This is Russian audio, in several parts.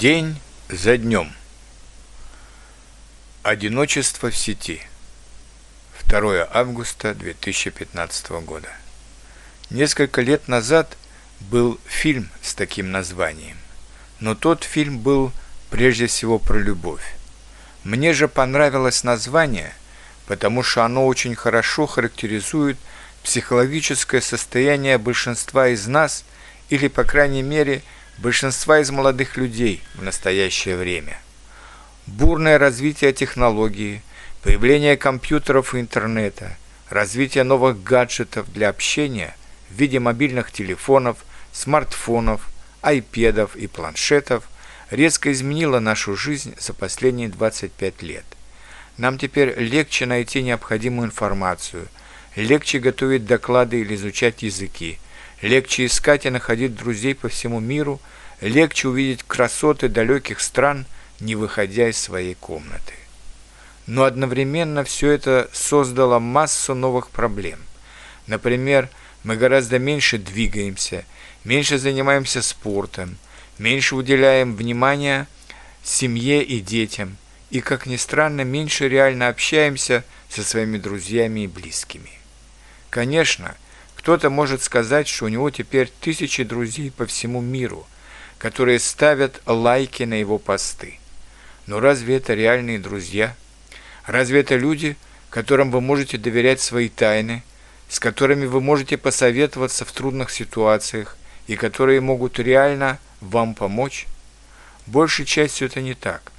День за днем. Одиночество в сети. 2 августа 2015 года. Несколько лет назад был фильм с таким названием, но тот фильм был прежде всего про любовь. Мне же понравилось название, потому что оно очень хорошо характеризует психологическое состояние большинства из нас или, по крайней мере, большинства из молодых людей в настоящее время. Бурное развитие технологий, появление компьютеров и интернета, развитие новых гаджетов для общения в виде мобильных телефонов, смартфонов, айпедов и планшетов резко изменило нашу жизнь за последние 25 лет. Нам теперь легче найти необходимую информацию, легче готовить доклады или изучать языки – Легче искать и находить друзей по всему миру, легче увидеть красоты далеких стран, не выходя из своей комнаты. Но одновременно все это создало массу новых проблем. Например, мы гораздо меньше двигаемся, меньше занимаемся спортом, меньше уделяем внимания семье и детям, и, как ни странно, меньше реально общаемся со своими друзьями и близкими. Конечно, кто-то может сказать, что у него теперь тысячи друзей по всему миру, которые ставят лайки на его посты. Но разве это реальные друзья? Разве это люди, которым вы можете доверять свои тайны, с которыми вы можете посоветоваться в трудных ситуациях и которые могут реально вам помочь? Большей частью это не так.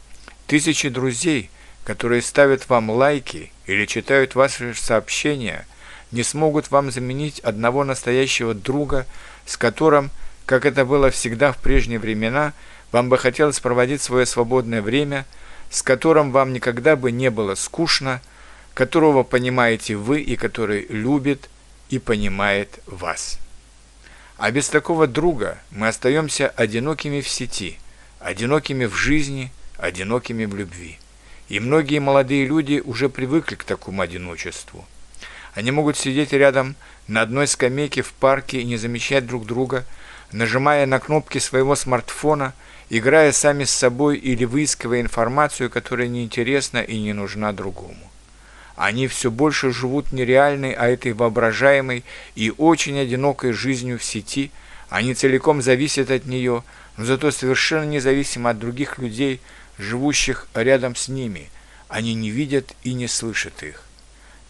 Тысячи друзей, которые ставят вам лайки или читают ваши сообщения – не смогут вам заменить одного настоящего друга, с которым, как это было всегда в прежние времена, вам бы хотелось проводить свое свободное время, с которым вам никогда бы не было скучно, которого понимаете вы и который любит и понимает вас. А без такого друга мы остаемся одинокими в сети, одинокими в жизни, одинокими в любви. И многие молодые люди уже привыкли к такому одиночеству. Они могут сидеть рядом на одной скамейке в парке и не замечать друг друга, нажимая на кнопки своего смартфона, играя сами с собой или выискивая информацию, которая неинтересна и не нужна другому. Они все больше живут нереальной, а этой воображаемой и очень одинокой жизнью в сети. Они целиком зависят от нее, но зато совершенно независимы от других людей, живущих рядом с ними. Они не видят и не слышат их.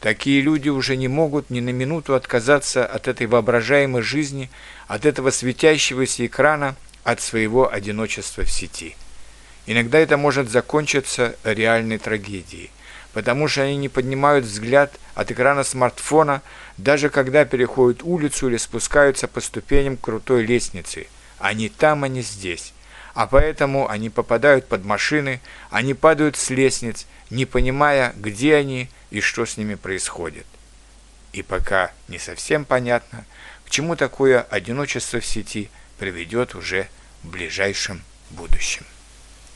Такие люди уже не могут ни на минуту отказаться от этой воображаемой жизни, от этого светящегося экрана, от своего одиночества в сети. Иногда это может закончиться реальной трагедией, потому что они не поднимают взгляд от экрана смартфона, даже когда переходят улицу или спускаются по ступеням крутой лестницы. Они там, они здесь. А поэтому они попадают под машины, они падают с лестниц, не понимая, где они и что с ними происходит. И пока не совсем понятно, к чему такое одиночество в сети приведет уже в ближайшем будущем.